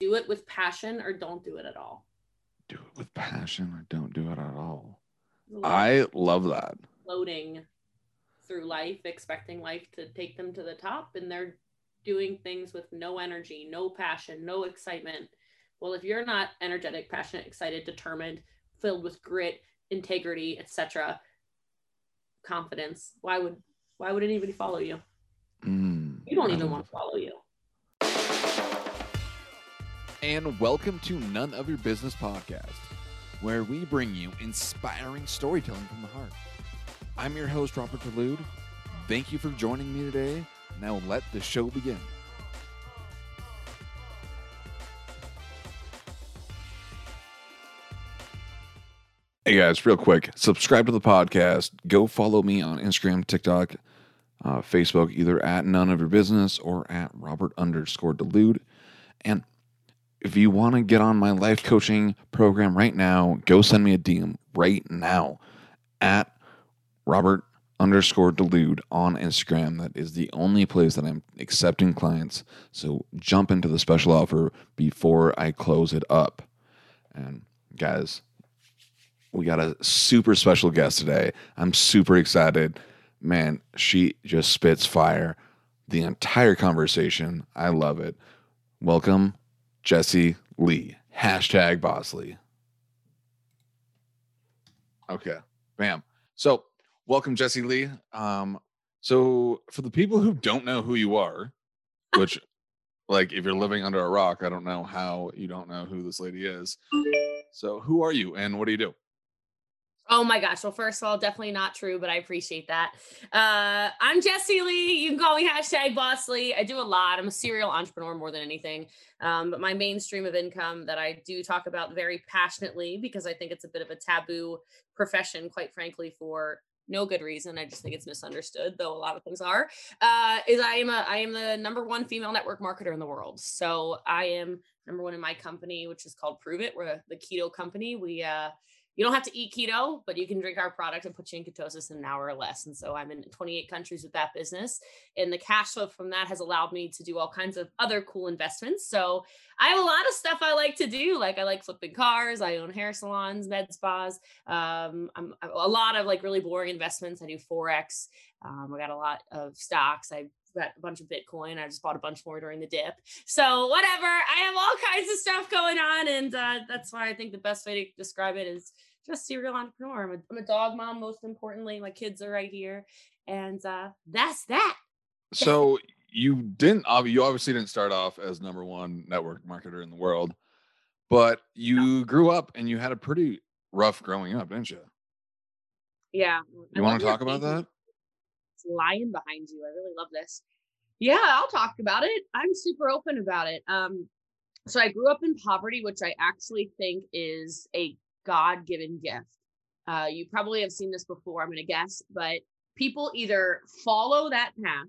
do it with passion or don't do it at all. Do it with passion or don't do it at all. I love that. Floating through life, expecting life to take them to the top, and they're doing things with no energy, no passion, no excitement. Well, if you're not energetic, passionate, excited, determined, filled with grit, integrity, etc., confidence, why would why would anybody follow you? Mm, You don't even want to follow you. And welcome to None of Your Business podcast, where we bring you inspiring storytelling from the heart. I'm your host, Robert Delude. Thank you for joining me today. Now let the show begin. Hey guys, real quick, subscribe to the podcast. Go follow me on Instagram, TikTok, uh, Facebook, either at None of Your Business or at Robert underscore Delude. And if you want to get on my life coaching program right now, go send me a DM right now at Robert underscore Delude on Instagram. That is the only place that I'm accepting clients. So jump into the special offer before I close it up. And guys, we got a super special guest today. I'm super excited. Man, she just spits fire the entire conversation. I love it. Welcome, Jesse Lee. Hashtag Bosley. Okay, bam. So, welcome, Jesse Lee. Um, so for the people who don't know who you are, which, like, if you're living under a rock, I don't know how you don't know who this lady is. So, who are you and what do you do? Oh my gosh. Well, first of all, definitely not true, but I appreciate that. Uh, I'm Jesse Lee. You can call me hashtag boss Lee. I do a lot. I'm a serial entrepreneur more than anything. Um, but my main stream of income that I do talk about very passionately because I think it's a bit of a taboo profession, quite frankly, for no good reason. I just think it's misunderstood, though a lot of things are. Uh, is I am a I am the number one female network marketer in the world. So I am number one in my company, which is called Pruvit. We're the keto company. We uh, you don't have to eat keto, but you can drink our product and put you in ketosis in an hour or less. And so I'm in 28 countries with that business. And the cash flow from that has allowed me to do all kinds of other cool investments. So I have a lot of stuff I like to do. Like I like flipping cars. I own hair salons, med spas. Um, I'm a lot of like really boring investments. I do Forex. Um, I got a lot of stocks. I got a bunch of Bitcoin. I just bought a bunch more during the dip. So whatever. I have all kinds of stuff going on. And uh, that's why I think the best way to describe it is just serial entrepreneur. I'm a, I'm a dog mom, most importantly. My kids are right here. And uh, that's that. So you didn't you obviously didn't start off as number one network marketer in the world, but you grew up and you had a pretty rough growing up, didn't you? Yeah. You want to talk about that? Lying behind you. I really love this. Yeah, I'll talk about it. I'm super open about it. Um, so I grew up in poverty, which I actually think is a God given gift. Uh, you probably have seen this before, I'm going to guess, but people either follow that path.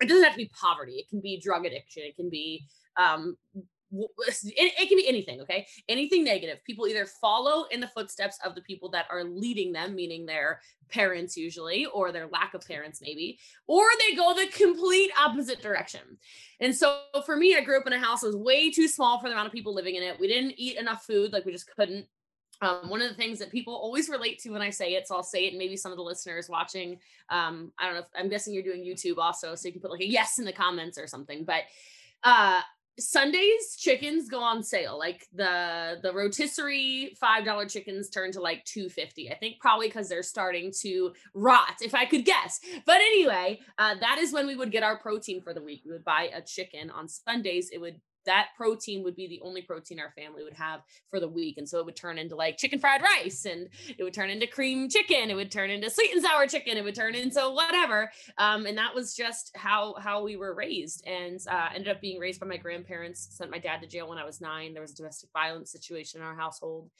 It doesn't have to be poverty, it can be drug addiction, it can be um, it, it, can be anything okay? Anything negative. People either follow in the footsteps of the people that are leading them meaning their parents usually or their lack of parents maybe or they go the complete opposite direction. And so for me i grew up in a house that was way too small for the amount of people living in it. We didn't eat enough food like we just couldn't. Um, one of the things that people always relate to when I say it, so I'll say it, and maybe some of the listeners watching, um, I don't know, if, I'm guessing you're doing YouTube also, so you can put like a yes in the comments or something. But uh, Sundays chickens go on sale. Like the the rotisserie five dollar chickens turn to like two fifty. I think probably because they're starting to rot, if I could guess. But anyway, uh, that is when we would get our protein for the week. We would buy a chicken on Sundays. It would that protein would be the only protein our family would have for the week. And so it would turn into like chicken fried rice and it would turn into cream chicken. It would turn into sweet and sour chicken. It would turn into whatever. Um, and that was just how, how we were raised and uh, ended up being raised by my grandparents, sent my dad to jail when I was nine. There was a domestic violence situation in our household.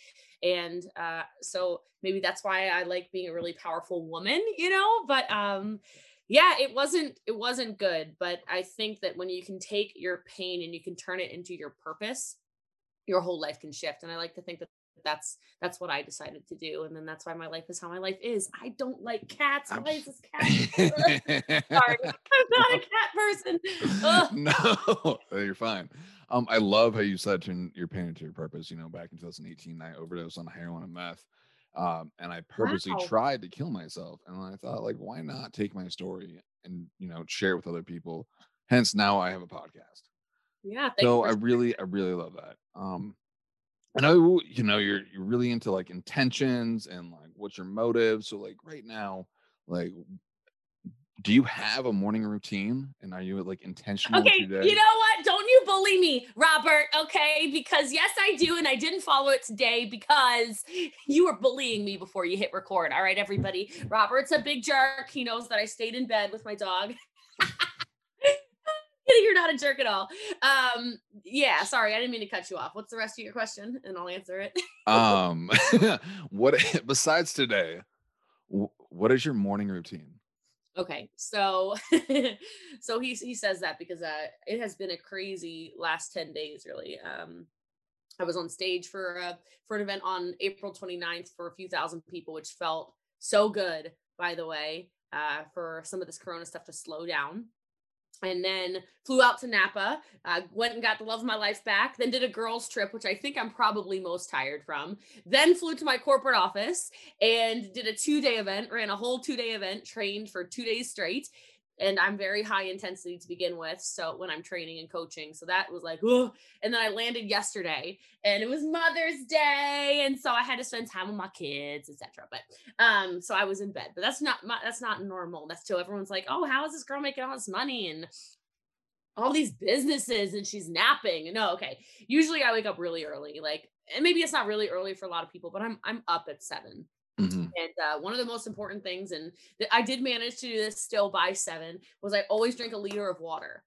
And uh, so maybe that's why I like being a really powerful woman, you know, but um, yeah it wasn't it wasn't good but i think that when you can take your pain and you can turn it into your purpose your whole life can shift and i like to think that that's that's what i decided to do and then that's why my life is how my life is. I don't like cats. Why is this cat sorry i'm not a cat person. No you're fine. Um, I love how you said turn your pain into your purpose. You know, back in 2018, I overdosed on heroin and meth, um, and I purposely Wow. tried to kill myself. And I thought, like, why not take my story and you know share it with other people? Hence, now I have a podcast. Yeah. So I really, I really love that. Um, I know you know you're you're really into like intentions and like what's your motive. So like right now, like, do you have a morning routine? And are you like intentional Okay, with your day? you know what? Bully me, Robert, okay? Because yes, I do, and I didn't follow it today because you were bullying me before you hit record. All right, everybody. Robert's a big jerk. He knows that I stayed in bed with my dog. You're not a jerk at all. Um, yeah, sorry, I didn't mean to cut you off. What's the rest of your question? And I'll answer it. um, what besides today? What is your morning routine? Okay, so so he he says that because uh it has been a crazy last 10 days really. Um I was on stage for a for an event on April 29th for a few thousand people which felt so good by the way uh for some of this corona stuff to slow down. And then flew out to Napa, uh, went and got the love of my life back, then did a girls' trip, which I think I'm probably most tired from. Then flew to my corporate office, and did a two day event, ran a whole two day event, trained for two days straight. And I'm very high intensity to begin with. So when I'm training and coaching, so that was like, oh, and then I landed yesterday and it was Mother's Day. And so I had to spend time with my kids, etc. But um, so I was in bed, but that's not my, that's not normal. That's till everyone's like, oh, how is this girl making all this money? And all these businesses and she's napping. No, okay. Usually I wake up really early, like, and maybe it's not really early for a lot of people, but I'm I'm up at seven. Mhm. And uh, one of the most important things, and that I did manage to do this still by seven, was I always drink a liter of water.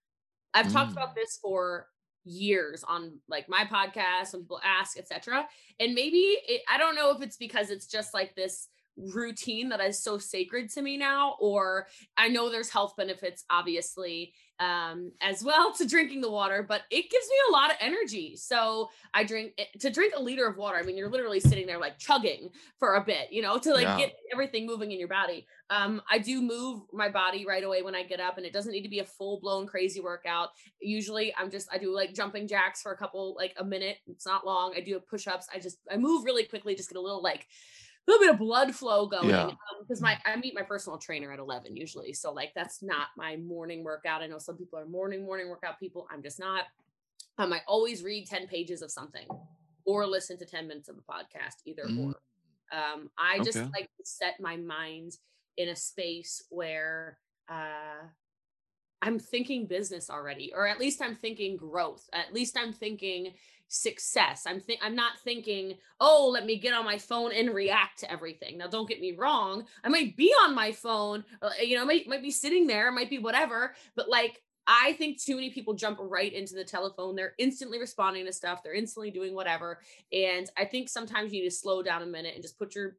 I've talked about Mm. this for years on like my podcast when people ask, etc. And maybe it, I don't know if it's because it's just like this routine that is so sacred to me now, or I know there's health benefits, obviously, um, as well to drinking the water, but it gives me a lot of energy. So I drink eh, to drink a liter of water. I mean, you're literally sitting there like chugging for a bit, you know, to like Yeah. get everything moving in your body. Um, I do move my body right away when I get up, and it doesn't need to be a full blown crazy workout. Usually, I'm just I do like jumping jacks for a couple like a minute. It's not long. I do push ups. I just I move really quickly, just get a little like little bit of blood flow going Yeah. because my I meet my personal trainer at 11 usually. So like that's not my morning workout. I know some people are morning morning workout people. I'm just not. Um, I always read 10 pages of something or listen to 10 minutes of a podcast, either Mm. or. Um, I just Okay. like to set my mind in a space where uh I'm thinking business already, or at least I'm thinking growth. At least I'm thinking success. I'm think I'm not thinking, oh, let me get on my phone and react to everything. Now, don't get me wrong. I might be on my phone, uh, you know, might might be sitting there, might be whatever, but like I think too many people jump right into the telephone. They're instantly responding to stuff. They're instantly doing whatever. And I think sometimes you need to slow down a minute and just put your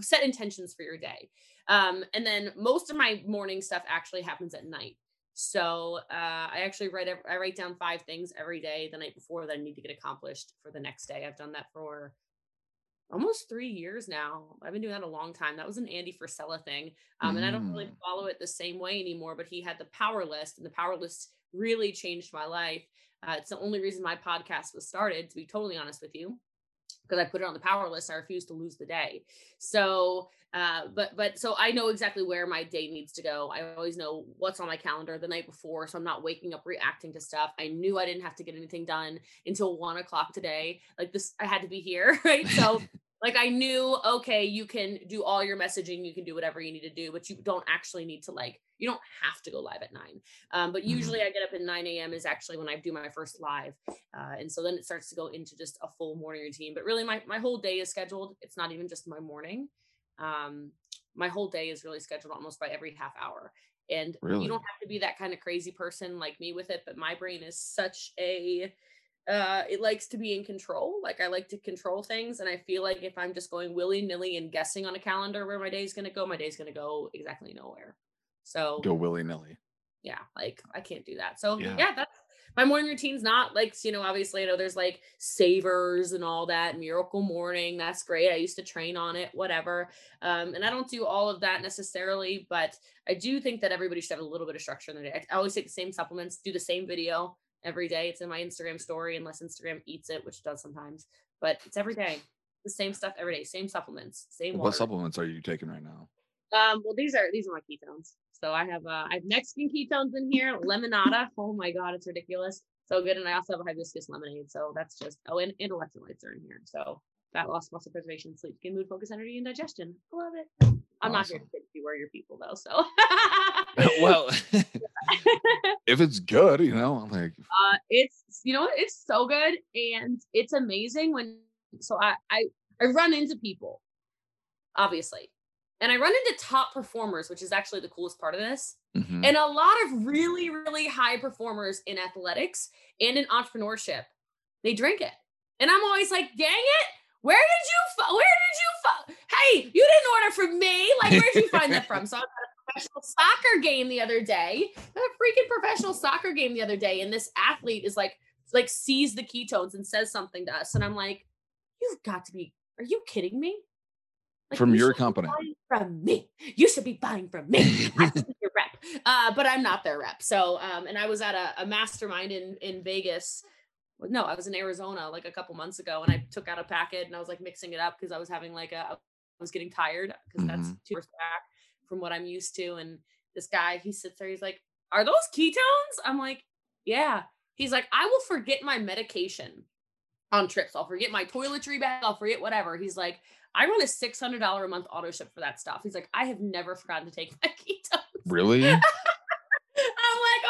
set intentions for your day. Um, and then most of my morning stuff actually happens at night. So uh, I actually write I write down five things every day the night before that I need to get accomplished for the next day. I've done that for almost three years now. I've been doing that a long time. That was an Andy Frisella thing, um, and I don't really Mm. follow it the same way anymore. But he had the Power List, and the Power List really changed my life. Uh, it's the only reason my podcast was started, to be totally honest with you because I put it on the power list. I refuse to lose the day. So, uh, but but so I know exactly where my day needs to go. I always know what's on my calendar the night before, so I'm not waking up reacting to stuff. I knew I didn't have to get anything done until one o'clock today. Like this, I had to be here, right? So. Like I knew, okay, you can do all your messaging, you can do whatever you need to do, but you don't actually need to like, you don't have to go live at nine. Um, but Mhm. usually I get up at 9 a.m. is actually when I do my first live. Uh, and so then it starts to go into just a full morning routine. But really, my, my whole day is scheduled. It's not even just my morning. Um, my whole day is really scheduled almost by every half hour. And Really? you don't have to be that kind of crazy person like me with it. But my brain is such a, uh, it likes to be in control. Like I like to control things. And I feel like if I'm just going willy nilly and guessing on a calendar where my day's going to go, my day's going to go exactly nowhere. So Go willy nilly. yeah like i can't do that so Yeah. yeah, that's my morning routine's not like you know obviously i know there's like savers and all that miracle morning that's great i used to train on it whatever um and i don't do all of that necessarily but i do think that everybody should have a little bit of structure in their day i always take the same supplements do the same video every day. It's in my Instagram story, unless Instagram eats it, which does sometimes. But it's every day. The same stuff every day, same supplements, same What water. supplements are you taking right now? Um, well, these are these are my ketones. So I have uh I have Mexican ketones in here, lemonada. Oh my god, it's ridiculous. So good. And I also have hibiscus lemonade. So that's just oh and, and electrolytes are in here. So fat loss, muscle preservation, sleep, skin, mood, focus, energy, and digestion. I love it. I'm not here to Awesome. You your people though. So well, if it's good, you know, like uh it's you know it's so good and it's amazing when so I I I run into people obviously. And I run into top performers, which is actually the coolest part of this. mhm. And a lot of really, really high performers in athletics and in entrepreneurship, they drink it. And I'm always like, dang it, where did you, where did you, hey, you from me. Like, where'd you find that from? So I was at a professional soccer game the other day, a freaking professional soccer game the other day. And this athlete is like, like sees the ketones and says something to us. And I'm like, you've got to be, are you kidding me? Like, From you your company. From me. You should be buying from me. I should be your rep. Uh, but I'm not their rep. So, um, and I was at a, a mastermind in, in Vegas. No, I was in Arizona like a couple months ago and I took out a packet and I was like mixing it up because I was having like a, I was getting tired because that's Mhm. two hours back from what I'm used to. And this guy, he sits there, he's like, Are those ketones? I'm like, Yeah. He's like, I will forget my medication on trips. I'll forget my toiletry bag. I'll forget whatever. He's like, I run a $600 a month auto ship for that stuff. He's like, I have never forgotten to take my ketones. really? I'm like.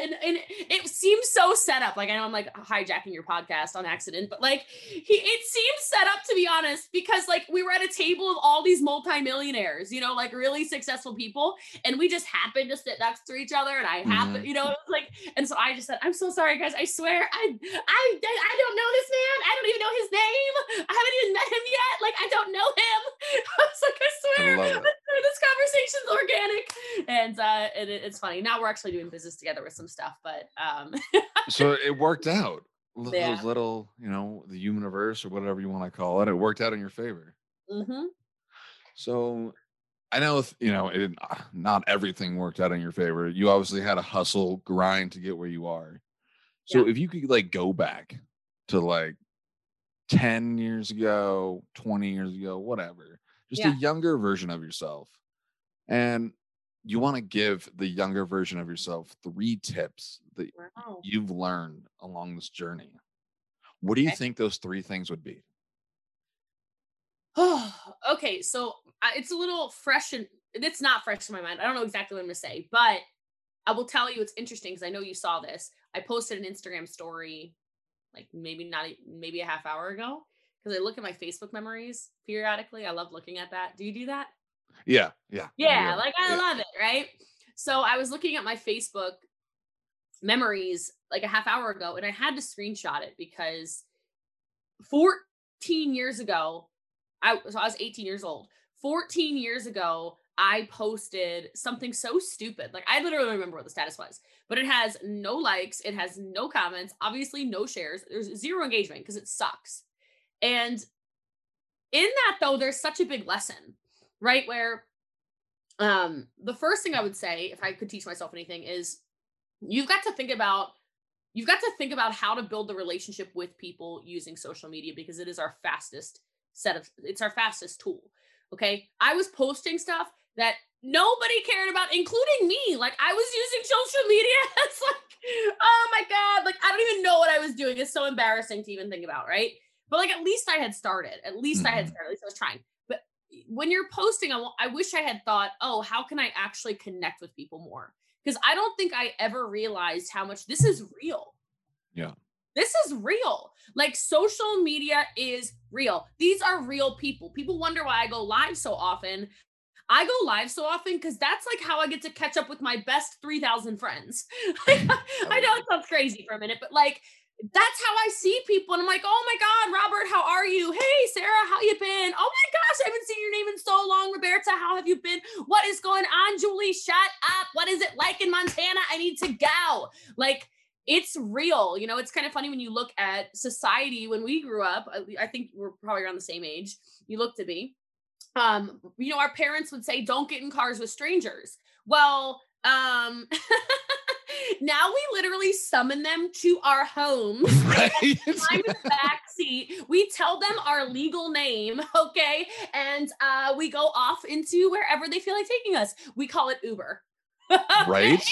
And, and it seems so set up. Like, I know I'm like hijacking your podcast on accident, but like, he, it seems set up to be honest, because like we were at a table of all these multimillionaires, you know, like really successful people. And we just happened to sit next to each other. And I happened, mm-hmm. you know, it was like, and so I just said, I'm so sorry, guys. I swear, I, I, I don't know this man. I don't even know his name. I haven't even met him yet. Like, I don't know him. I was like, I I swear, love it. This conversation's organic and uh and it, it's funny now we're actually doing business together with some stuff but um so it worked out. L- Yeah. Those little, you know, the universe or whatever you want to call it, it worked out in your favor. mhm. So I know, you know, it, not everything worked out in your favor. You obviously had a hustle grind to get where you are. So if you could like go back to like 10 years ago, 20 years ago, whatever, just Yeah. a younger version of yourself. And you want to give the younger version of yourself three tips that wow you've learned along this journey. What do you Okay. think those three things would be? oh okay so it's a little fresh and it's not fresh in my mind i don't know exactly what i'm gonna say but i will tell you it's interesting because i know you saw this i posted an instagram story like maybe not maybe a half hour ago because i look at my facebook memories periodically i love looking at that do you do that Yeah, yeah. Yeah, like I yeah. love it, right? So I was looking at my Facebook memories like a half hour ago and I had to screenshot it because 14 years ago, I so I was 18 years old. 14 years ago, I posted something so stupid. Like I literally remember what the status was, but it has no likes, it has no comments, obviously no shares. There's zero engagement because it sucks. And in that though, there's such a big lesson, right? Where um the first thing I would say, if I could teach myself anything, is you've got to think about you've got to think about how to build the relationship with people using social media because it is our fastest set of it's our fastest tool. Okay. I was posting stuff that nobody cared about, including me. Like I was using social media. It's like, oh my God. Like I don't even know what I was doing. It's so embarrassing to even think about, right? But like at least I had started. At least I had Mhm. started. At least I was trying. But when you're posting, I, I wish I had thought, oh, how can I actually connect with people more? Because I don't think I ever realized how much this is real. Yeah. This is real. Like social media is real. These are real people. People wonder why I go live so often. I go live so often because that's like how I get to catch up with my best 3,000 friends. I know it sounds crazy for a minute, but like that's how I see people. And I'm like, oh my God, Robert, how are you? Hey, Sarah, how you been? Oh my gosh, I haven't seen your name in so long. Roberta, how have you been? What is going on, Julie? Shut up. What is it like in Montana? I need to go. Like, it's real. You know, it's kind of funny when you look at society when we grew up. I- think we're probably around the same age. You look to be. Um, you know, our parents would say, don't get in cars with strangers. Well, um, now we literally summon them to our homes. Right. I'm in the back seat. We tell them our legal name, okay? And uh, we go off into wherever they feel like taking us. We call it Uber. right.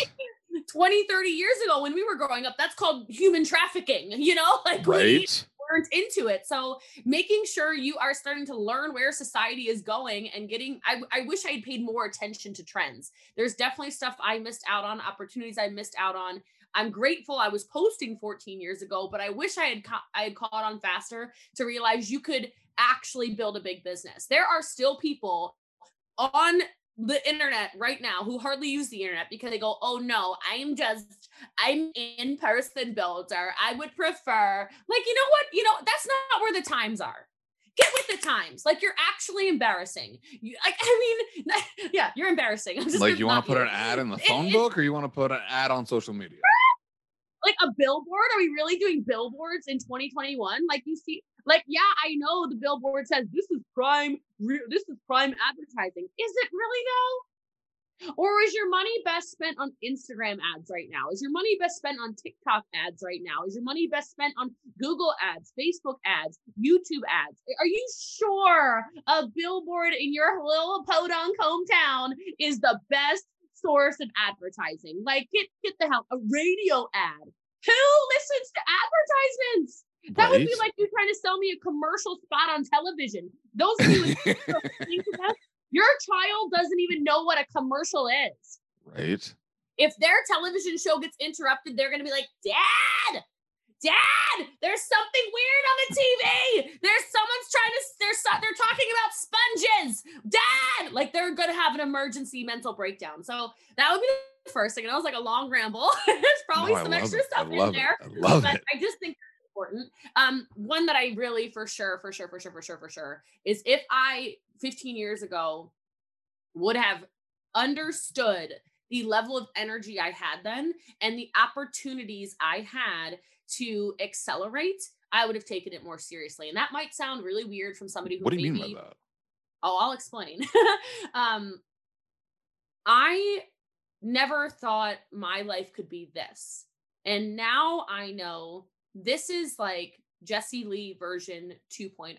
20, 30 years ago when we were growing up, that's called human trafficking, you know? Like we Right. Weren't into it. So making sure you are starting to learn where society is going and getting I, I wish I had paid more attention to trends. There's definitely stuff I missed out on, opportunities I missed out on. I'm grateful I was posting 14 years ago, but I wish I had ca- I had caught on faster to realize you could actually build a big business. There are still people on the internet right now who hardly use the internet because they go, "Oh no, I'm just I'm in person builder. I would prefer like you know what you know that's not where the times are. Get with the times. Like you're actually embarrassing. You, like I mean, yeah, you're embarrassing. Like you want to put an ad in the phone it- book or you want to put an ad on social media? like a billboard? Are we really doing billboards in 2021? Like you see, like yeah, I know the billboard says this is prime, re- this is prime advertising. Is it really though? Or is your money best spent on Instagram ads right now? Is your money best spent on TikTok ads right now? Is your money best spent on Google ads, Facebook ads, YouTube ads? Are you sure a billboard in your little podunk hometown is the best source of advertising? Like get get the hell a radio ad. Who listens to advertisements? That would be like you trying to sell me a commercial spot on television. Those of you to your child doesn't even know what a commercial is. right. if their television show gets interrupted, they're gonna be like, Dad, Dad, there's something weird on the TV. There's someone's trying to, there's so- they're talking about sponges. Dad, like they're gonna have an emergency mental breakdown. So that would be the first thing. And that was like a long ramble. There's probably No, some extra it. stuff I love in there. It. I love but it. I just think important. Um, one that I really for sure, for sure, for sure, for sure, for sure is if I 15 years ago would have understood the level of energy I had then and the opportunities I had to accelerate, I would have taken it more seriously. And that might sound really weird from somebody who What do you maybe mean by that? Oh, I'll explain. um, I never thought my life could be this. And now I know this is like Jesse Lee version 2.0,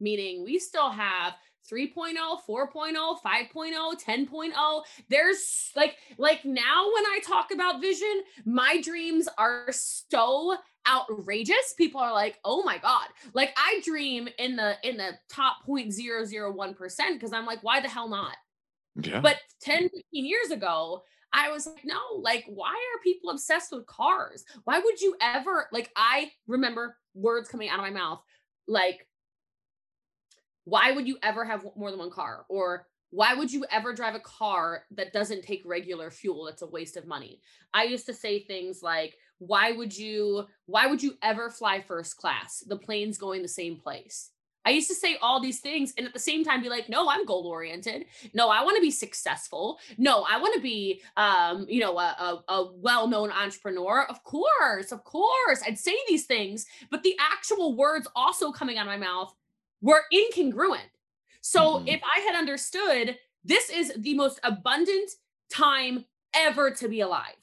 meaning we still have 3.0, 4.0, 5.0, 10.0. There's like like now when I talk about vision, my dreams are so outrageous. People are like, "Oh my god." Like I dream in the in the top 0.001% because I'm like, "Why the hell not?" Yeah. But 10, 15 years ago, I was like, no, like, why are people obsessed with cars? Why would you ever, like, I remember words coming out of my mouth, like, why would you ever have more than one car? Or why would you ever drive a car that doesn't take regular fuel? That's a waste of money. I used to say things like, why would you, why would you ever fly first class? The plane's going the same place. I used to say all these things and at the same time be like, no, I'm goal oriented. No, I want to be successful. No, I want to be, um, you know, a, a, a well-known entrepreneur. Of course, of course, I'd say these things, but the actual words also coming out of my mouth were incongruent. So Mhm. if I had understood this is the most abundant time ever to be alive,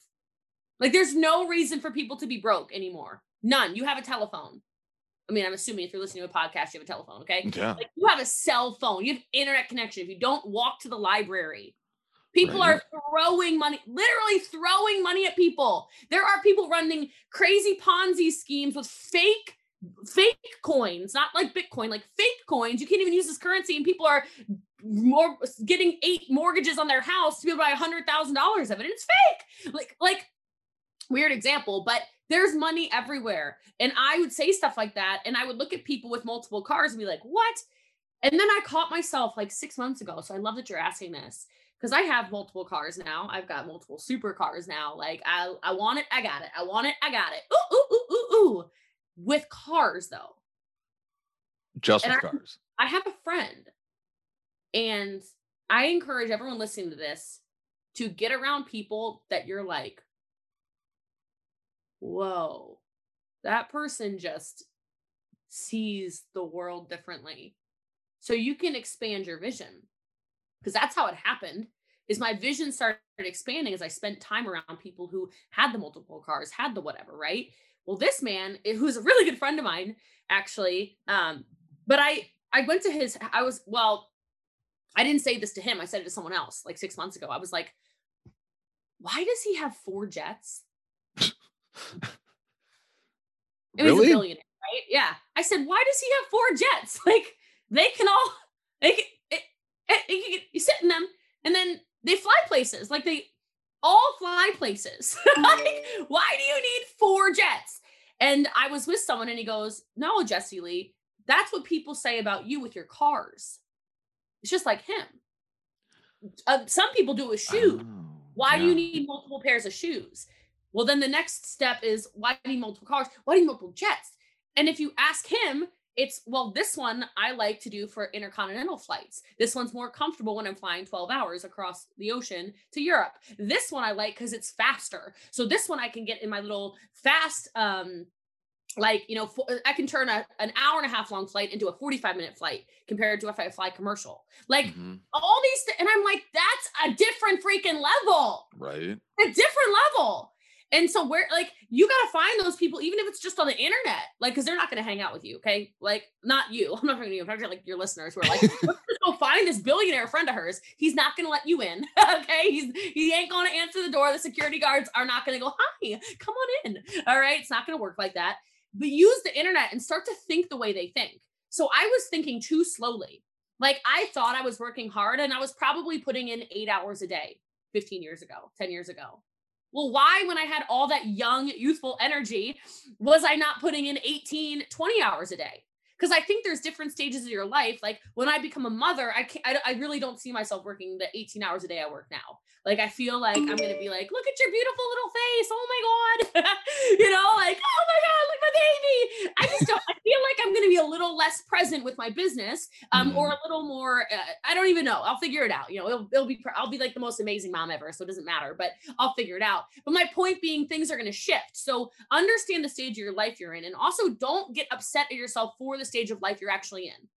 like there's no reason for people to be broke anymore. None. You have a telephone. I mean, I'm assuming if you're listening to a podcast, you have a telephone, okay? yeah. Like you have a cell phone, you have internet connection. If you don't walk to the library, people Right. are throwing money, literally throwing money at people. There are people running crazy Ponzi schemes with fake fake coins, not like Bitcoin, like fake coins. You can't even use this currency, and people are more getting eight mortgages on their house to be able to buy a hundred thousand dollars of it. And it's fake. Like, like weird example, but there's money everywhere. And I would say stuff like that. And I would look at people with multiple cars and be like, what? And then I caught myself like six months ago. So I love that you're asking this because I have multiple cars now. I've got multiple supercars now. Like I, I want it, I got it. I want it, I got it. Ooh, ooh, ooh, ooh, ooh. With cars though. Just and with I- cars. I have a friend, and I encourage everyone listening to this to get around people that you're like, whoa, that person just sees the world differently. So you can expand your vision because that's how it happened. is my vision started expanding as I spent time around people who had the multiple cars, had the whatever, right? Well, this man, eh, who's a really good friend of mine, actually, um, but I I went to his I was well, I didn't say this to him. I said it to someone else like six months ago. I was like, why does he have four jets? really? He's a billionaire, right? Yeah. I said, why does he have four jets? Like they can all they can, it, it, it, you sit in them and then they fly places. Like they all fly places. like, why do you need four jets? And I was with someone and he goes, No, Jesse Lee, that's what people say about you with your cars. It's just like him. Uh, some people do it with shoes. Oh, Why do you need multiple pairs of shoes? Well, then the next step is why do you need multiple cars? Why do you need multiple jets? And if you ask him, it's well, this one I like to do for intercontinental flights. This one's more comfortable when I'm flying 12 hours across the ocean to Europe. This one I like because it's faster. So this one I can get in my little fast, um, like you know, fo- I can turn a, an hour and a half long flight into a 45 minute flight compared to if I fly commercial. Like Mhm. all these, th- and I'm like, that's a different freaking level Right. a different level. And so we're like, you gotta find those people, even if it's just on the internet, like, because they're not gonna hang out with you, okay? Like, not you. I'm not talking to you. I'm talking to like your listeners who are like, let's go find this billionaire friend of hers. He's not gonna let you in, okay? He's he ain't gonna answer the door. The security guards are not gonna go, hi, come on in. All right, it's not gonna work like that. But use the internet and start to think the way they think. So I was thinking too slowly. Like I thought I was working hard, and I was probably putting in eight hours a day 15 years ago, 10 years ago. Well, why, when I had all that young, youthful energy, was I not putting in 18, 20 hours a day? Because I think there's different stages of your life. Like when I become a mother, I can't, I, I really don't see myself working the 18 hours a day I work now. Like I feel like I'm gonna be like, look at your beautiful little face. Oh my god, you know, like oh my god, baby. I just don't. I feel like I'm gonna be a little less present with my business, um, or a little more. Uh, I don't even know. I'll figure it out. You know, it'll, it'll be. I'll be like the most amazing mom ever, so it doesn't matter. But I'll figure it out. But my point being, things are gonna shift. So understand the stage of your life you're in, and also don't get upset at yourself for the stage of life you're actually in.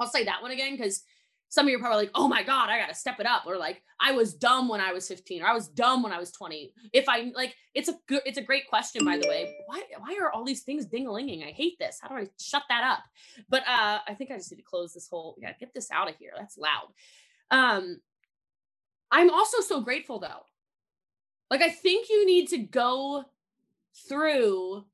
I'll say that one again because some of you are probably like, oh my God, I got to step it up. Or like, I was dumb when I was 15 or I was dumb when I was 20. If I like, it's a good, it's a great question, by the way. Why, why are all these things ding-a-linging? I hate this. How do I shut that up? But uh, I think I just need to close this whole, yeah, get this out of here. That's loud. Um, I'm also so grateful though. Like, I think you need to go through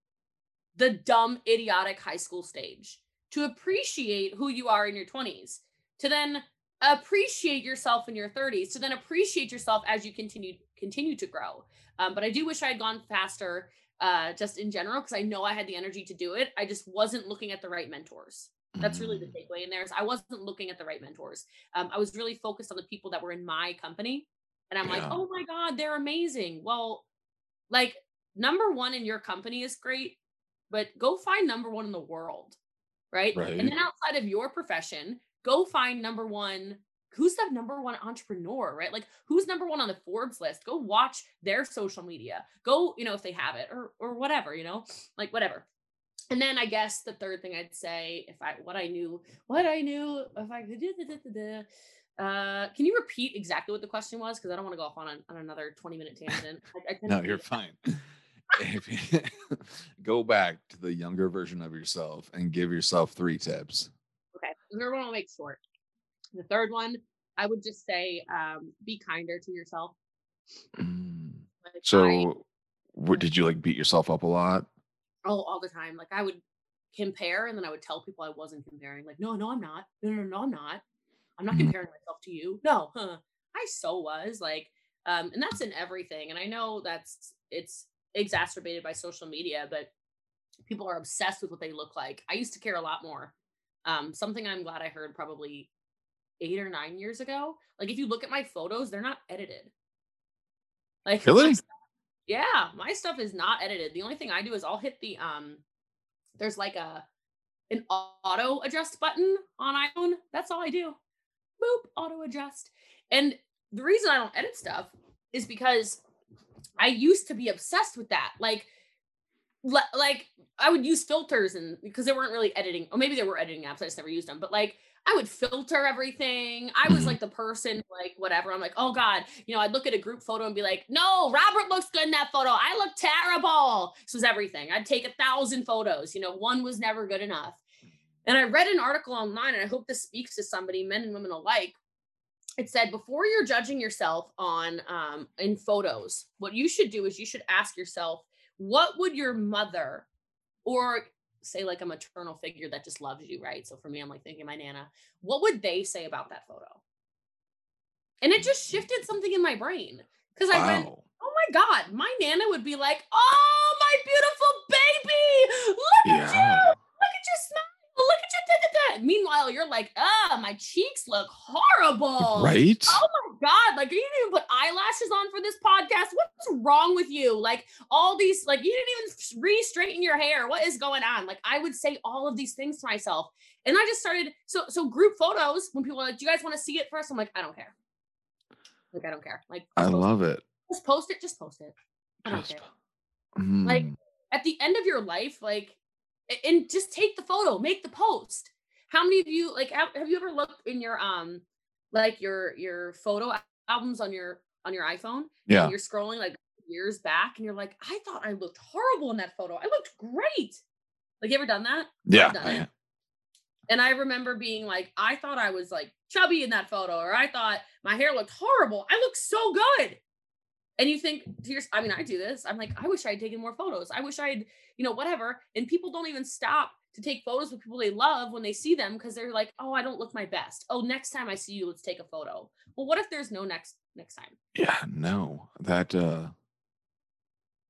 the dumb, idiotic high school stage to appreciate who you are in your 20s, to then appreciate yourself in your 30s, to then appreciate yourself as you continue continue to grow. Um, but I do wish I had gone faster, uh, just in general, because I know I had the energy to do it. I just wasn't looking at the right mentors. That's really the Mm. takeaway in there. Is I wasn't looking at the right mentors. Um, I was really focused on the people that were in my company, and I'm like, oh my god, they're amazing. Well, like number one in your company is great, but go find number one in the world, right? Right. And then outside of your profession, go find number one. Who's the number one entrepreneur, right? Like who's number one on the Forbes list? Go watch their social media. Go, you know, if they have it or or whatever, you know, like whatever. And then I guess the third thing I'd say, if I what I knew, what I knew, if I could, da, da. uh, can you repeat exactly what the question was? Because I don't want to go off on, on another twenty minute tangent. I, I No, you're do- fine. You go back to the younger version of yourself and give yourself three tips. The third one I'll make short. The third one, I would just say, um, be kinder to yourself. Mm. Like, I- So, what did you like beat yourself up a lot? oh, all the time. Like I would compare and then I would tell people I wasn't comparing. Like, no, no, I'm not. No, no, no, I'm not. I'm not Mhm. comparing myself to you. No, huh. I so was like, um, and that's in everything. And I know that's it's exacerbated by social media, but people are obsessed with what they look like. I used to care a lot more. Um, something I'm glad I heard probably eight or nine years ago. Like if you look at my photos, they're not edited. Like my Really? stuff- yeah, my stuff is not edited. The only thing I do is I'll hit the um there's like a an auto adjust button on iPhone. That's all I do. Boop, auto adjust. And the reason I don't edit stuff is because I used to be obsessed with that. Like le- like I would use filters and because they weren't really editing, or maybe they were editing apps. I just never used them. But like I would filter everything. I was Mhm. like the person, like whatever. I'm like, oh God, you know, I'd look at a group photo and be like, no, Robert looks good in that photo. I look terrible. This was everything. I'd take a thousand photos. You know, one was never good enough. And I read an article online, and I hope this speaks to somebody, men and women alike. It said before you're judging yourself on um, in photos, what you should do is you should ask yourself, what would your mother or say like a maternal figure that just loves you, right? So for me, I'm like thinking my nana, what would they say about that photo? And it just shifted something in my brain because I went, oh my God, my nana would be like, oh, my beautiful baby, look at you, Yeah. look at your smile, look at your da, da, da. Meanwhile, you're like, ah, my cheeks look horrible. Right? Oh my god! Like you didn't even put eyelashes on for this podcast. What's wrong with you? Like all these, like you didn't even re-straighten your hair. What is going on? Like I would say all of these things to myself, and I just started. So so group photos when people are like, "Do you guys want to see it first? I'm like, I don't care. Like I don't care. Like I love it. it. Just post it. Just post it. I don't Just- care. Like, Mm, At the end of your life, like, and just take the photo, make the post. How many of you like have, have you ever looked in your um like your your photo albums on your on your iPhone? yeah. And you're scrolling like years back and you're like, I thought I looked horrible in that photo. I looked great. Like you ever done that? Yeah. done I And I remember being like, I thought I was like chubby in that photo, or I thought my hair looked horrible. I look so good. And you think to yourself, I mean, I do this. I'm like, I wish I had taken more photos. I wish I'd, you know, whatever. And people don't even stop to take photos with people they love when they see them because they're like, oh, I don't look my best. Oh, next time I see you, let's take a photo. Well, what if there's no next next time? Yeah, no. That uh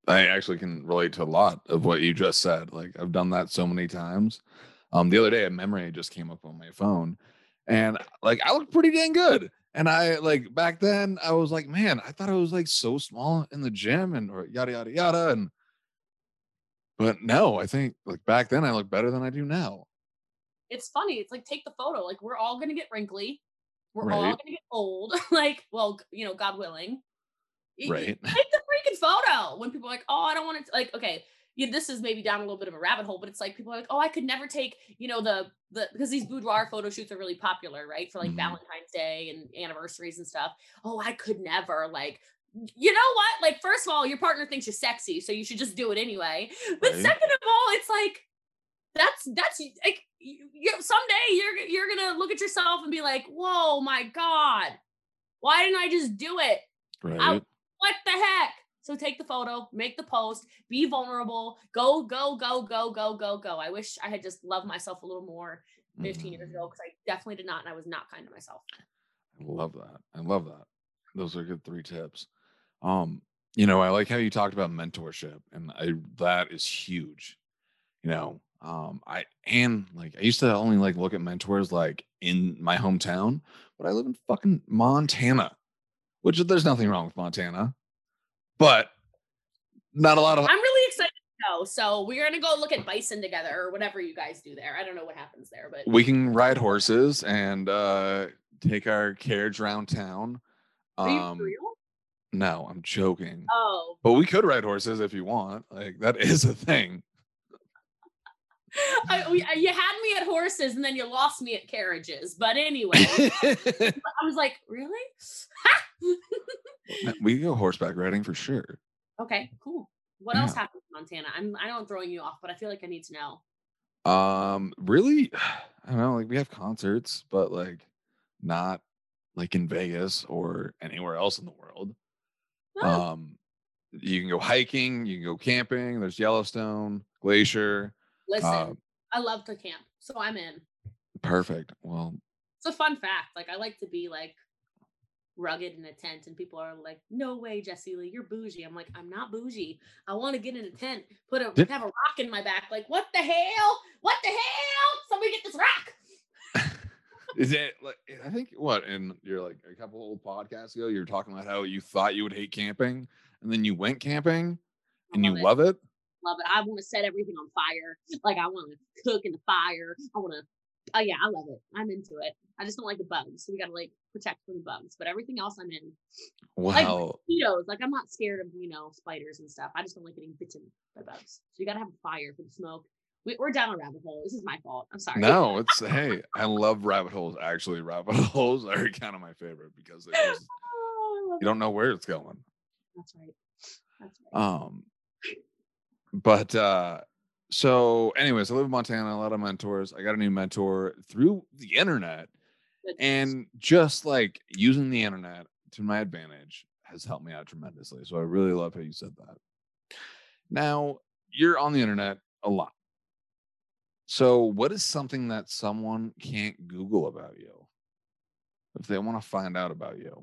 I actually can relate to a lot of what you just said. Like I've done that so many times. Um the other day a memory just came up on my phone and like I look pretty dang good. And I like back then I was like, man, I thought I was like so small in the gym and or yada yada yada and but no, I think like back then I look better than I do now. It's funny. It's like take the photo. Like we're all gonna get wrinkly. We're all gonna get old. like, well, you know, God willing. Right. take the freaking photo when people are like, oh, I don't want to like, okay, yeah, this is maybe down a little bit of a rabbit hole, but it's like people are like, oh, I could never take, you know, the the because these boudoir photo shoots are really popular, right? For like Mhm. Valentine's Day and anniversaries and stuff. Oh, I could never like you know what? Like, first of all, your partner thinks you're sexy, so you should just do it anyway. But Right. second of all, it's like that's that's like you, you, someday you're you're gonna look at yourself and be like, whoa, my god, why didn't I just do it? Right. what the heck? So take the photo, make the post, be vulnerable, go, go, go, go, go, go, go. I wish I had just loved myself a little more 15 years Mhm. ago because I definitely did not, and I was not kind to myself. I love that. I love that. Those are good three tips. Um, you know, I like how you talked about mentorship, and I that is huge. You know, um, I and like I used to only like look at mentors like in my hometown, but I live in fucking Montana, which there's nothing wrong with Montana, but not a lot of I'm really excited to go. So we're gonna go look at bison together or whatever you guys do there. I don't know what happens there, but we can ride horses and uh take our carriage around town. are you Um real? no, I'm joking. Oh, But we could ride horses if you want. Like that is a thing. I, we, you had me at horses and then you lost me at carriages. But anyway, I was like, really? we go horseback riding for sure. okay, cool. What else Yeah. happens in Montana? I'm I know I'm throwing you off, but I feel like I need to know. Um, really, I don't know. Like we have concerts, but like not like in Vegas or anywhere else in the world. Oh, Um, you can go hiking, you can go camping. There's Yellowstone Glacier. listen, uh, I love to camp, so I'm in. Perfect. Well, It's a fun fact. Like I like to be like rugged in a tent, and people are like, "No way, Jesse Lee, you're bougie." I'm like, I'm not bougie. I want to get in a tent, put a Did- have a rock in my back. Like, what the hell? What the hell? Somebody get this rock. is it like eh, I think what in you're like a couple old podcasts ago, you're talking about how you thought you would hate camping and then you went camping and you it. love it. love it. I want to set everything on fire. Like I want to cook in the fire. I want to oh yeah, I love it. I'm into it. I just don't like the bugs, so we gotta like protect from the bugs. But everything else, I'm in. Wow. Like mosquitoes, like I'm not scared of you know spiders and stuff. I just don't like getting bitten by bugs. So you gotta have a fire for the smoke. We, we're down a rabbit hole. This is my fault. I'm sorry. No, it's hey, I love rabbit holes. Actually, rabbit holes are kind of my favorite because just, Oh, you don't know where it's going. That's right. That's right. Um, but uh, so anyways, I live in Montana. A lot of mentors. I got a new mentor through the internet, and just like using the internet to my advantage has helped me out tremendously. So I really love how you said that. Now you're on the internet a lot. So what is something that someone can't Google about you if they want to find out about you?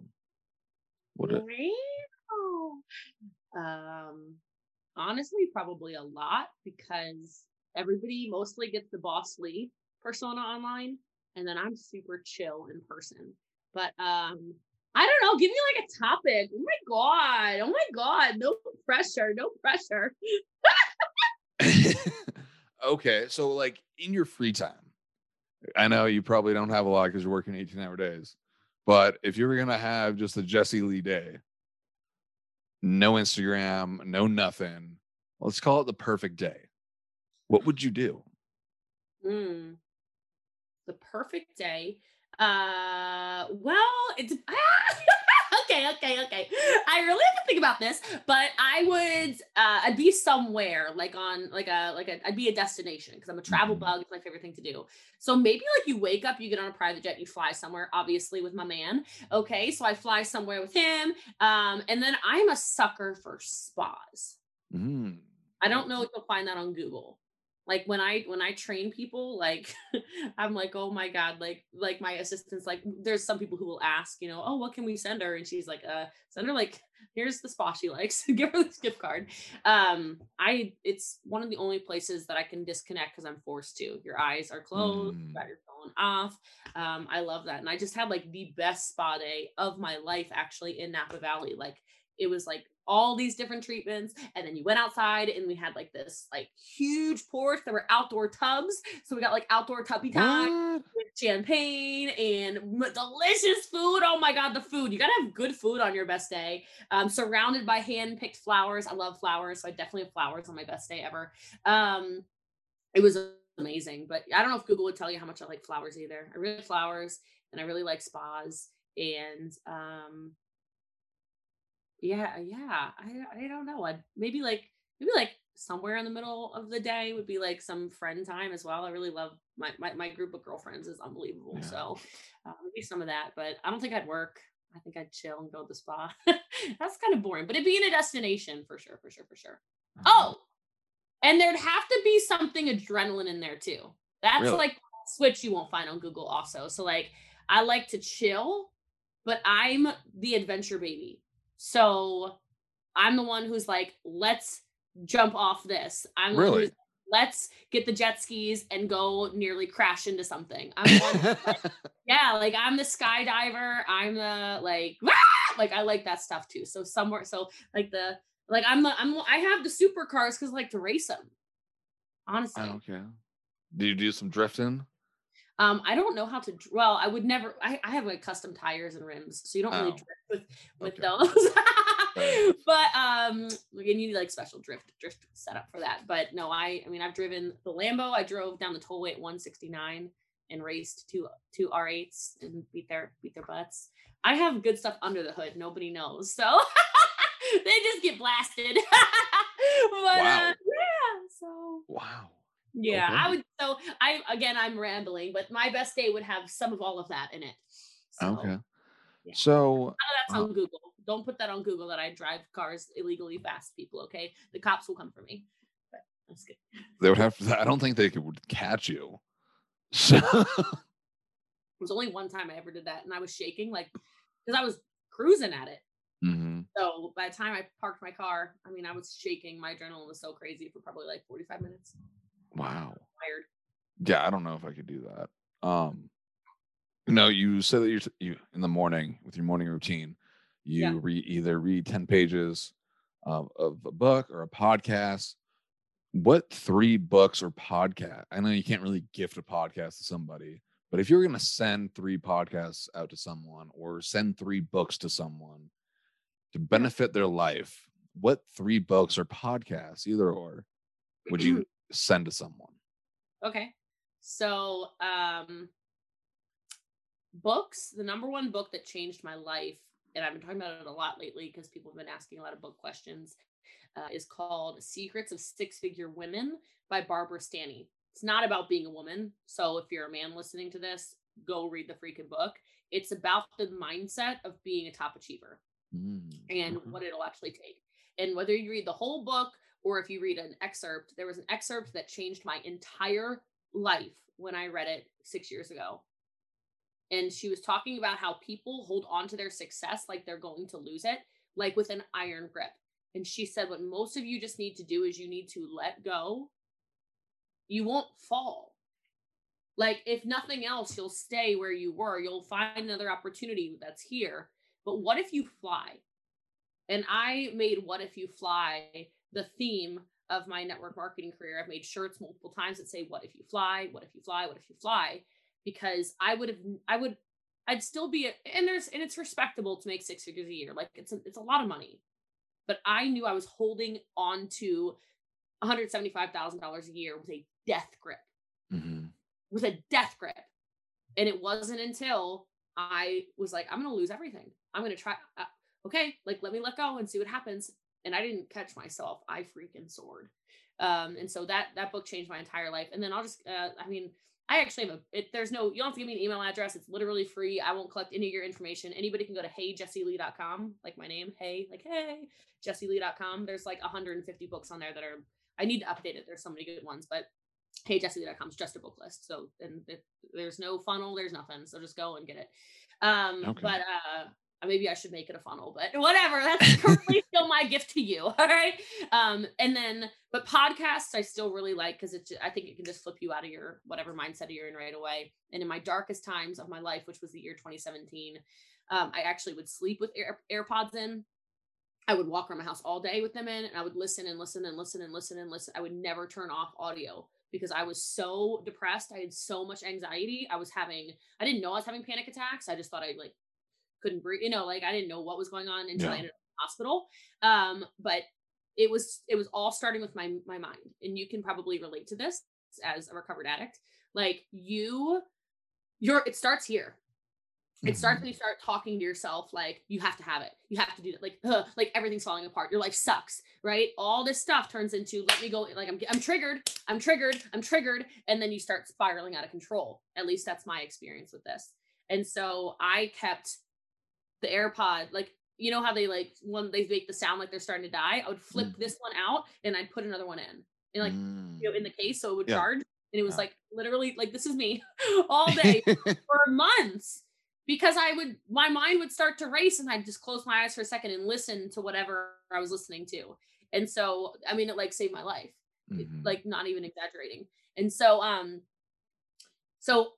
What? It, Um, honestly, probably a lot because everybody mostly gets the boss Lee persona online, and then I'm super chill in person. But um, I don't know. Give me like a topic. Oh my god. Oh my god. No pressure. No pressure. okay, so like in your free time, I know you probably don't have a lot because you're working 18 hour days, but if you were gonna have just a Jesse Lee day, no Instagram, no nothing, let's call it the perfect day. What would you do? Mm. The perfect day. Uh, well, it's okay, okay, okay. I really have to think about this, but I would uh I'd be somewhere like on like a like a I'd be a destination because I'm a travel Mhm. bug. It's my favorite thing to do. So maybe like you wake up, you get on a private jet, you fly somewhere, obviously with my man. Okay, so I fly somewhere with him. Um, and then I'm a sucker for spas. Mm. I don't know if you'll find that on Google. Like when I when I train people, like I'm like, oh my god, like like my assistant's like, there's some people who will ask, you know, oh, what can we send her? And she's like, uh, send her like, here's the spa she likes, give her this gift card. Um, I it's one of the only places that I can disconnect because I'm forced to. Your eyes are closed, you Mm. got your phone off. Um, I love that, and I just had like the best spa day of my life actually in Napa Valley. Like it was like all these different treatments and then you went outside and we had like this like huge porch there were outdoor tubs so we got like outdoor tubby time What? with champagne and delicious food oh my god the food you gotta have good food on your best day um surrounded by hand-picked flowers i love flowers so i definitely have flowers on my best day ever um it was amazing but i don't know if google would tell you how much i like flowers either i really like flowers and i really like spas and um yeah yeah i i don't know i'd maybe like maybe like somewhere in the middle of the day would be like some friend time as well i really love my my, my group of girlfriends is unbelievable Yeah. so uh, maybe some of that but i don't think i'd work i think i'd chill and go to the spa. That's kind of boring but it'd be in a destination for sure for sure for sure. Oh and there'd have to be something adrenaline in there too. That's Really? like switch you won't find on google also so like i like to chill but i'm the adventure baby so i'm the one who's like let's jump off this i'm Really? who's, let's get the jet skis and go nearly crash into something i'm one like, yeah like i'm the skydiver i'm the like "Ah!" like i like that stuff too so somewhere so like the like i'm the i'm i have the supercars because i like to race them honestly okay. Do you do some drifting? Um i don't know how to well i would never i, I have like custom tires and rims so you don't really Oh, drift with with okay. those Fair. but um you need like special drift drift setup for that but no i i mean i've driven the lambo i drove down the tollway at 169 and raced two two r8s and beat their beat their butts i have good stuff under the hood nobody knows so they just get blasted but Wow. uh, yeah so Wow. Yeah, I would. So I again, I'm rambling, but my best day would have some of all of that in it. So Okay. yeah. So that's uh, on Google. Don't put that on Google that I drive cars illegally fast, people. Okay, the cops will come for me. But that's good. they would have to, I don't think they could catch you. So It was only one time I ever did that, and I was shaking like because I was cruising at it. Mhm. So by the time I parked my car, I mean I was shaking. My adrenaline was so crazy for probably like 45 minutes. Wow. Yeah, I don't know if I could do that. Um no, you said that you're you in the morning with your morning routine, you Yeah. read either read 10 pages of, of a book or a podcast. what three books or podcast? I know you can't really gift a podcast to somebody, but if you're going to send three podcasts out to someone or send three books to someone to benefit their life, what three books or podcasts, either or, would you send to someone? Okay. So, um, books, the number one book that changed my life, and I've been talking about it a lot lately because people have been asking a lot of book questions, uh, is called Secrets of Six Figure Women by Barbara Stanny. It's not about being a woman. So if you're a man listening to this, go read the freaking book. It's about the mindset of being a top achiever Mm, and what it'll actually take. And whether you read the whole book or if you read an excerpt, there was an excerpt that changed my entire life when I read it six years ago. And she was talking about how people hold on to their success like they're going to lose it, like with an iron grip. And she said, What most of you just need to do is you need to let go. You won't fall. Like, if nothing else, you'll stay where you were. You'll find another opportunity that's here. But what if you fly? And I made What If You Fly the theme of my network marketing career. I've made shirts multiple times that say, What if you fly? What if you fly? What if you fly? Because I would have, I would, I'd still be, a, and there's, and it's respectable to make six figures a year. Like it's a, it's a lot of money. But I knew I was holding on to $175,000 a year with a death grip, Mhm. with a death grip. And it wasn't until I was like, I'm going to lose everything. I'm going to try. Uh, okay, like let me let go and see what happens. And I didn't catch myself. I freaking soared. Um, and so that that book changed my entire life. And then I'll just, uh, I mean, I actually have a. It, there's no. You don't have to give me an email address. It's literally free. I won't collect any of your information. Anybody can go to heyjessielee.com, like my name. Hey, like hey, jessielee.com. There's like 150 books on there that are. I need to update it. There's so many good ones, but hey jessielee.com is just a book list. So and it, there's no funnel. There's nothing. So just go and get it. Um, Okay. but uh, maybe I should make it a funnel, but whatever. That's currently still my gift to you. All right. Um, and then, but podcasts I still really like because it's, I think it can just flip you out of your whatever mindset you're in right away. And in my darkest times of my life, which was the year 2017, um, I actually would sleep with Air, AirPods in. I would walk around my house all day with them in, and I would listen and listen and listen and listen and listen. I would never turn off audio because I was so depressed. I had so much anxiety. I was having, I didn't know I was having panic attacks. I just thought I like couldn't breathe, you know, like I didn't know what was going on until I ended up in the hospital. Um, but it was it was all starting with my my mind. And you can probably relate to this as a recovered addict. Like you your it starts here. It starts Mhm. when you start talking to yourself like you have to have it. You have to do that. Like ugh, like everything's falling apart. Your life sucks, right? All this stuff turns into let me go. Like I'm I'm triggered. I'm triggered. I'm triggered, and then you start spiraling out of control. At least that's my experience with this. And so I kept the AirPod like you know how they like when they make the sound like they're starting to die. I would flip Mhm. this one out and I'd put another one in, and like you know in the Mm. case so it would Yeah. charge. And it was Yeah. like literally like this is me all day for months because I would my mind would start to race and I'd just close my eyes for a second and listen to whatever I was listening to. And so I mean it like saved my life. It- Mhm. Like not even exaggerating. And so um so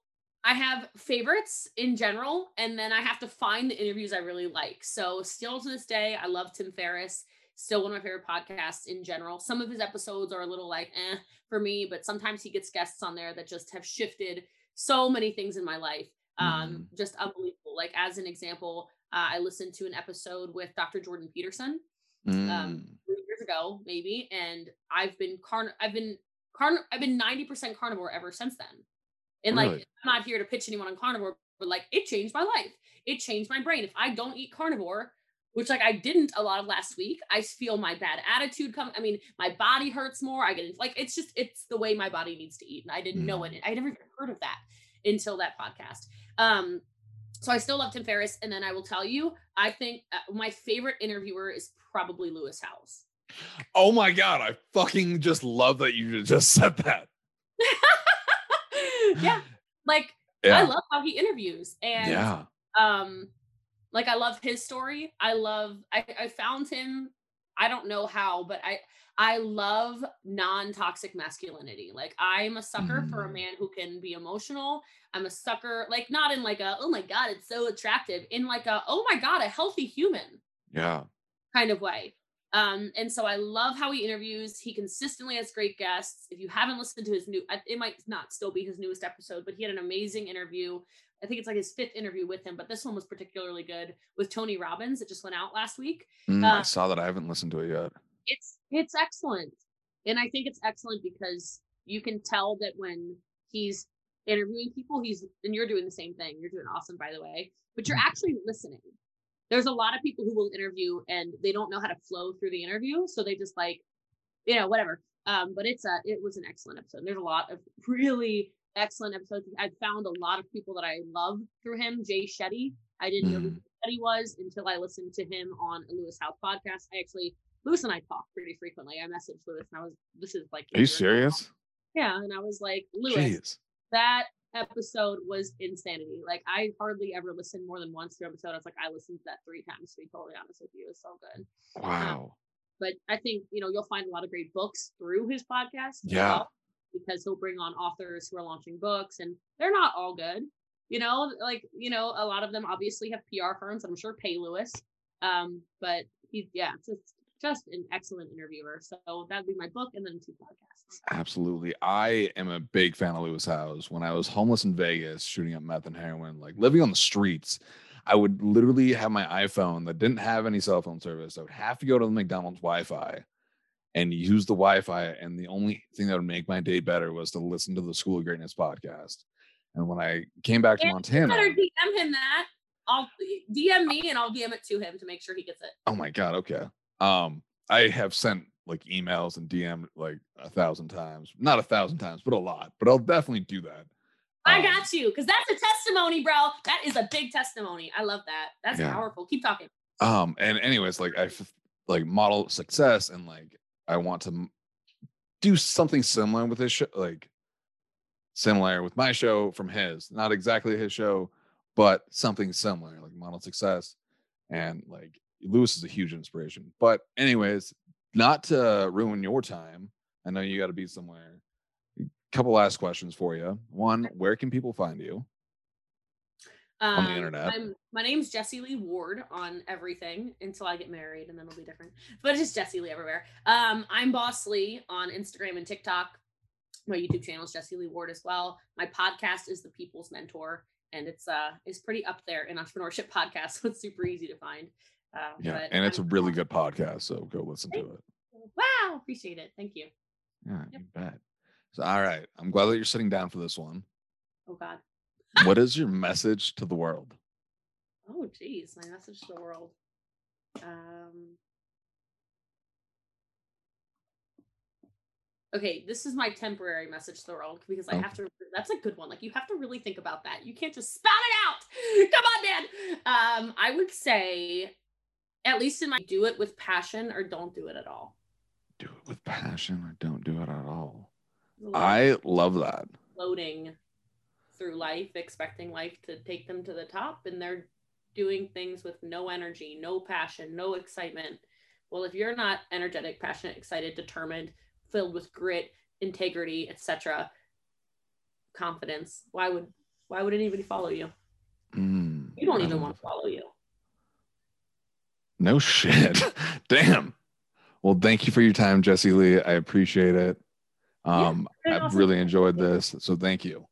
I have favorites in general and then I have to find the interviews I really like. So still to this day I love Tim Ferriss. Still one of my favorite podcasts in general. Some of his episodes are a little like eh for me, but sometimes he gets guests on there that just have shifted so many things in my life um just unbelievable like as an example uh, i listened to an episode with dr jordan peterson Mm. three years ago maybe and i've been carn i've been carn i've been 90% carnivore ever since then and like i'm not here to pitch anyone on carnivore but like it changed my life. It changed my brain. If i don't eat carnivore which like i didn't a lot of last week i feel my bad attitude come i mean my body hurts more. I get like it's just it's the way my body needs to eat and i didn't know it. I never even heard of that until that podcast. Um so I still love Tim Ferriss, and then I will tell you, I think uh, my favorite interviewer is probably Lewis Howes. oh my god, I fucking just love that you just said that. yeah, like Yeah. I love how he interviews, and yeah. um, like I love his story. I love. I, I found him. I don't know how, but I I love non-toxic masculinity. Like I'm a sucker for a Mm. man who can be emotional. I'm a sucker, like not in like a oh my god, it's so attractive. In like a oh my god, a healthy human. Yeah. kind of way. Um, and so I love how he interviews. He consistently has great guests. If you haven't listened to his new, it might not still be his newest episode, but he had an amazing interview. I think it's like his fifth interview with him, but this one was particularly good with Tony Robbins. It just went out last week. Mm, I Uh, saw that. I haven't listened to it yet. it's it's excellent and i think it's excellent because you can tell that when he's interviewing people he's and you're doing the same thing you're doing awesome by the way but you're actually listening there's a lot of people who will interview and they don't know how to flow through the interview so they just like you know whatever um but it's a it was an excellent episode there's a lot of really excellent episodes i've found a lot of people that i love through him jay shetty i didn't know who Mm. Shetty was until i listened to him on a lewis Howes podcast i actually Lewis and I talk pretty frequently. I messaged Lewis and I was, this is like, Are you serious? Yeah. And I was like, Lewis, Jeez. that episode was insanity. Like, I hardly ever listened more than once to an episode. I was like, I listened to that three times to be totally honest with you. It was so good. Wow. But I think, you know, you'll find a lot of great books through his podcast. Yeah. well, because he'll bring on authors who are launching books and they're not all good. You know, like, you know, a lot of them obviously have PR firms. I'm sure pay Lewis. Um, but he's yeah, just just an excellent interviewer. So that'd be my book and then two podcasts. Absolutely. I am a big fan of Lewis Howes. When I was homeless in Vegas, shooting up meth and heroin, like living on the streets, I would literally have my iPhone that didn't have any cell phone service. I would have to go to the McDonald's Wi Fi and use the Wi Fi. And the only thing that would make my day better was to listen to the School of Greatness podcast. And when I came back to Yeah, Montana, better DM him that. I'll DM me and I'll DM it to him to make sure he gets it. oh my God, okay. Um, I have sent like emails and DM like a thousand times, not a thousand times, but a lot, but I'll definitely do that. I Um, got you because that's a testimony, bro. That is a big testimony. I love that. That's Yeah. powerful. Keep talking. um and anyways like i f- like model success and like i want to m- do something similar with this show like similar with my show from his not exactly his show but something similar like model success and like lewis is a huge inspiration but anyways not to ruin your time i know you got to be somewhere A couple last questions for you one where can people find you On the Um, internet. I'm, my name's Jessie Lee Ward on everything until I get married, and then it'll be different. But it's just Jessie Lee everywhere. Um, I'm Boss Lee on Instagram and TikTok. My YouTube channel is Jessie Lee Ward as well. My podcast is The People's Mentor, and it's uh it's pretty up there in entrepreneurship podcasts, so it's super easy to find. Um, yeah and it's a really good podcast so go listen to it Wow, appreciate it. Thank you. Yeah, Yep. you bet. So, all right. I'm glad that you're sitting down for this one. Oh God. what is your message to the world? Oh geez, my message to the world. Um, okay, this is my temporary message to the world because I Okay. have to. That's a good one. Like you have to really think about that. You can't just spout it out. Come on, man. Um, I would say, at least in my, do it with passion or don't do it at all. Do it with passion or don't do it at all. There's a lot of I love that. floating through life, expecting life to take them to the top, and they're doing things with no energy, no passion, no excitement. Well, if you're not energetic, passionate, excited, determined, filled with grit, integrity, etc., confidence, why would why would anybody follow you? Mm, You don't even want to follow you. No shit. Damn. Well, thank you for your time, Jesse Lee. I appreciate it. Um, awesome. really enjoyed this. So thank you.